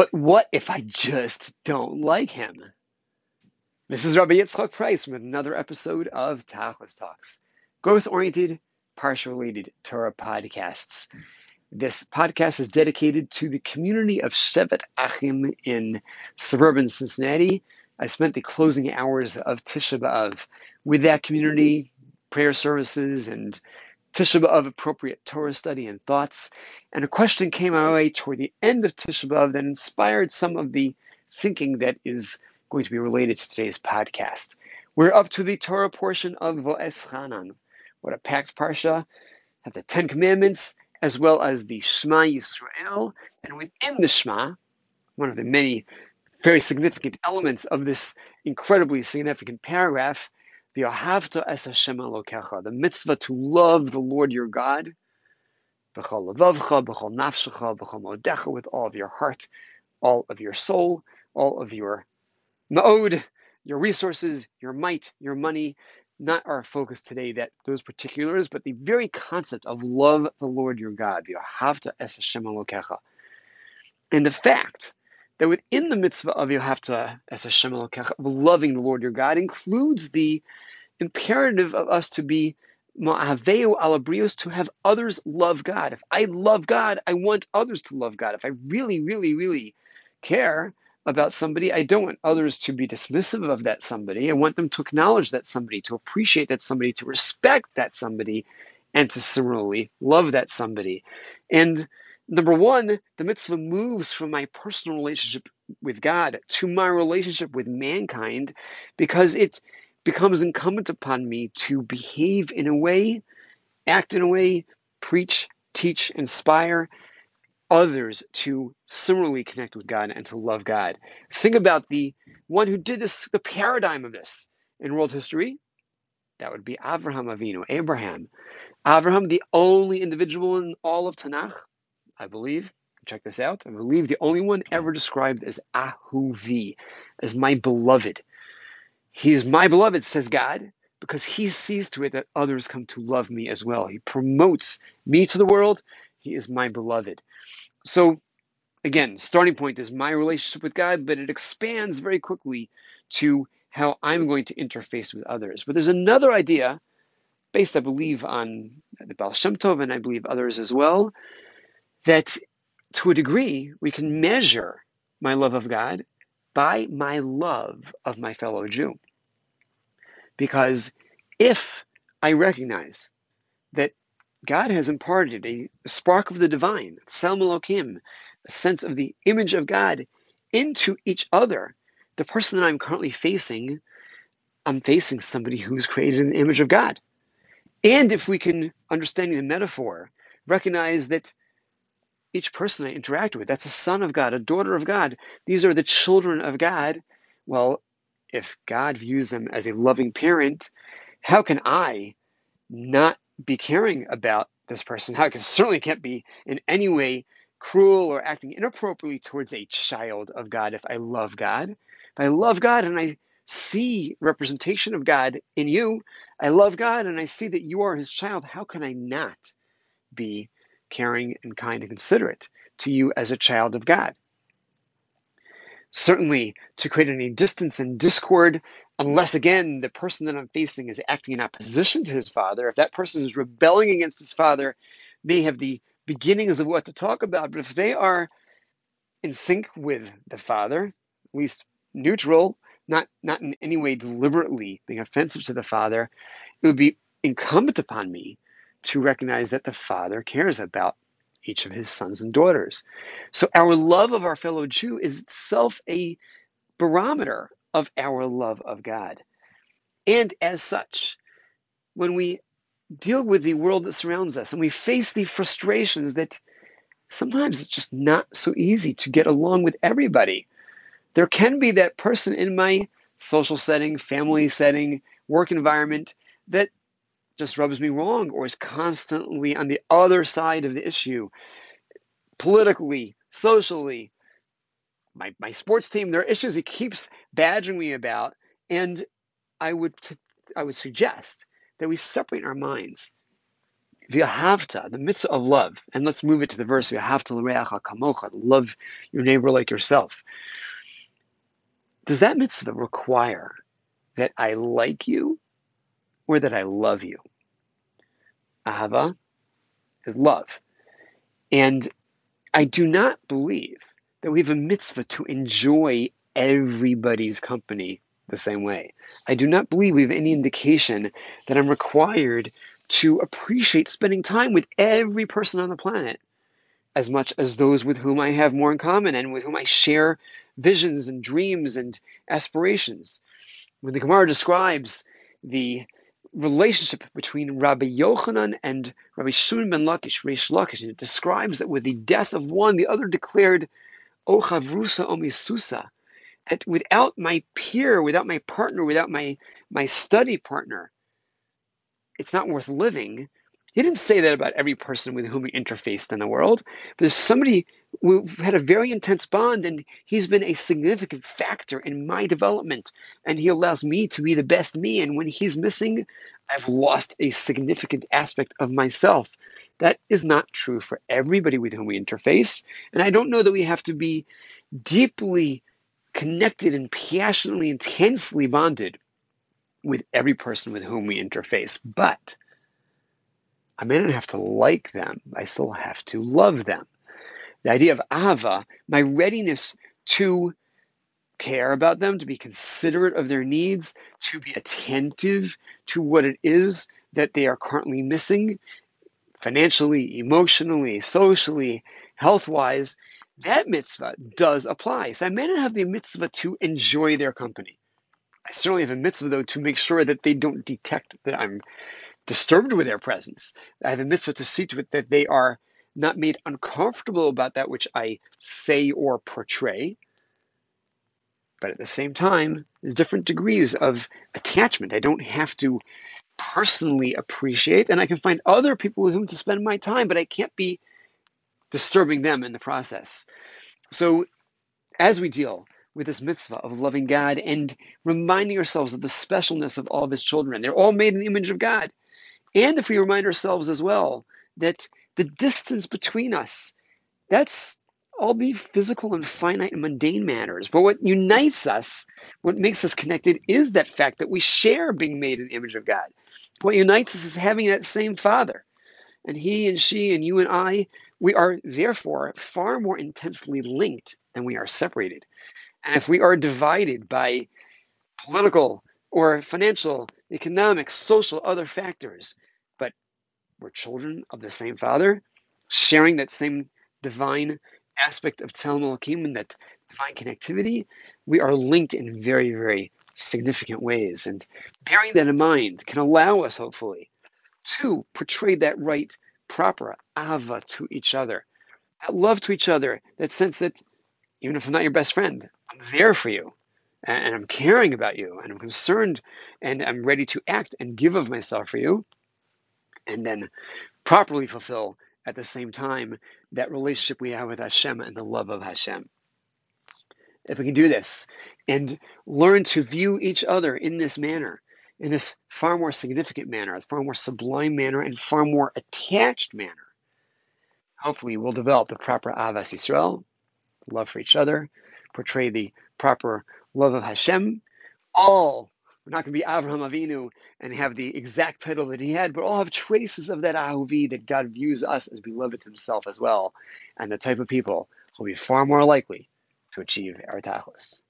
But what if I just don't like him? This is Rabbi Yitzchak Price with another episode of Tachlis Talks, growth-oriented, parsha-related Torah podcasts. This podcast is dedicated to the community of Shevet Achim in suburban Cincinnati. I spent the closing hours of Tisha B'Av with that community, prayer services, and Tisha B'Av appropriate Torah study and thoughts. And a question came our way toward the end of Tisha that inspired some of the thinking that is going to be related to today's podcast. We're up to the Torah portion of Vo'eschanan. What a packed parsha. Have the Ten Commandments as well as the Shema Yisrael. And within the Shema, one of the many very significant elements of this incredibly significant paragraph the Ahavta the mitzvah to love the Lord your God, with all of your heart, all of your soul, all of your ma'od, your resources, your might, your money. Not our focus today, that those particulars, but the very concept of love the Lord your God, the Ahavta es Hashem. And the fact that within the mitzvah of Yohavta as Hashem Elokecha, of loving the Lord your God, includes the imperative of us to be ma'aveu alabrios, to have others love God. If I love God, I want others to love God. If I really, really, really care about somebody, I don't want others to be dismissive of that somebody. I want them to acknowledge that somebody, to appreciate that somebody, to respect that somebody, and to similarly love that somebody. And Number one, the mitzvah moves from my personal relationship with God to my relationship with mankind because it becomes incumbent upon me to behave in a way, act in a way, preach, teach, inspire others to similarly connect with God and to love God. Think about the one who did this, the paradigm of this in world history. That would be Abraham Avinu, Abraham. Abraham, the only individual in all of Tanakh I believe, check this out, I believe the only one ever described as Ahuvi, as my beloved. He is my beloved, says God, because he sees to it that others come to love me as well. He promotes me to the world. He is my beloved. So, again, starting point is my relationship with God, but it expands very quickly to how I'm going to interface with others. But there's another idea, based, I believe, on the Baal Shem Tov and I believe others as well, that to a degree we can measure my love of God by my love of my fellow Jew. Because if I recognize that God has imparted a spark of the divine, Tselem Elokim, a sense of the image of God into each other, the person that I'm currently facing, I'm facing somebody who's created the image of God. And if we can, understanding the metaphor, recognize that each person I interact with. That's a son of God, a daughter of God. These are the children of God. Well, if God views them as a loving parent, how can I not be caring about this person? How I certainly can't be in any way cruel or acting inappropriately towards a child of God if I love God. If I love God and I see representation of God in you, I love God and I see that you are his child, how can I not be caring, and kind and considerate to you as a child of God. Certainly, to create any distance and discord, unless again the person that I'm facing is acting in opposition to his father, if that person is rebelling against his father, may have the beginnings of what to talk about, but if they are in sync with the father, at least neutral, not, not in any way deliberately being offensive to the father, it would be incumbent upon me to recognize that the Father cares about each of his sons and daughters. So our love of our fellow Jew is itself a barometer of our love of God. And as such, when we deal with the world that surrounds us and we face the frustrations that sometimes it's just not so easy to get along with everybody, there can be that person in my social setting, family setting, work environment that just rubs me wrong or is constantly on the other side of the issue, politically, socially. My, my sports team, there are issues he keeps badgering me about, and I would t- I would suggest that we separate our minds V'ahavta, the mitzvah of love, and let's move it to the verse V'ahavta l'reacha kamocha, love your neighbor like yourself. Does that mitzvah require that I like you or that I love you? Ahava is love. And I do not believe that we have a mitzvah to enjoy everybody's company the same way. I do not believe we have any indication that I'm required to appreciate spending time with every person on the planet as much as those with whom I have more in common and with whom I share visions and dreams and aspirations. When the Gemara describes the relationship between Rabbi Yochanan and Rabbi Shimon ben Lakish, Reish Lakish, and it describes that with the death of one, the other declared, O chavrusa omisusa, that without my peer, without my partner, without my, my study partner, it's not worth living. He didn't say that about every person with whom he interfaced in the world. There's somebody we've had a very intense bond, and he's been a significant factor in my development. And he allows me to be the best me. And when he's missing, I've lost a significant aspect of myself. That is not true for everybody with whom we interface. And I don't know that we have to be deeply connected and passionately, intensely bonded with every person with whom we interface. But I may not have to like them, I still have to love them. The idea of Ava, my readiness to care about them, to be considerate of their needs, to be attentive to what it is that they are currently missing, financially, emotionally, socially, health wise, that mitzvah does apply. So I may not have the mitzvah to enjoy their company. I certainly have a mitzvah, though, to make sure that they don't detect that I'm disturbed with their presence. I have a mitzvah to see to it that they are not made uncomfortable about that which I say or portray. But at the same time, there's different degrees of attachment. I don't have to personally appreciate, and I can find other people with whom to spend my time, but I can't be disturbing them in the process. So, as we deal with this mitzvah of loving God and reminding ourselves of the specialness of all of His children, they're all made in the image of God. And if we remind ourselves as well that the distance between us, that's all the physical and finite and mundane matters. But what unites us, what makes us connected, is that fact that we share being made in the image of God. What unites us is having that same Father. And He and she and you and I, we are therefore far more intensely linked than we are separated. And if we are divided by political or financial, economic, social, other factors, but we're children of the same Father, sharing that same divine aspect of Tzelem Elohim and that divine connectivity, we are linked in very, very significant ways. And bearing that in mind can allow us, hopefully, to portray that right, proper ava to each other, that love to each other, that sense that even if I'm not your best friend, I'm there for you and I'm caring about you and I'm concerned and I'm ready to act and give of myself for you. And then properly fulfill at the same time that relationship we have with Hashem and the love of Hashem. If we can do this and learn to view each other in this manner, in this far more significant manner, far more sublime manner, and far more attached manner, hopefully we'll develop the proper Avas Yisrael, love for each other, portray the proper love of Hashem, all we're not going to be Avraham Avinu and have the exact title that he had, but all have traces of that Ahuvi that God views us as beloved to himself as well, and the type of people who will be far more likely to achieve our tachlis.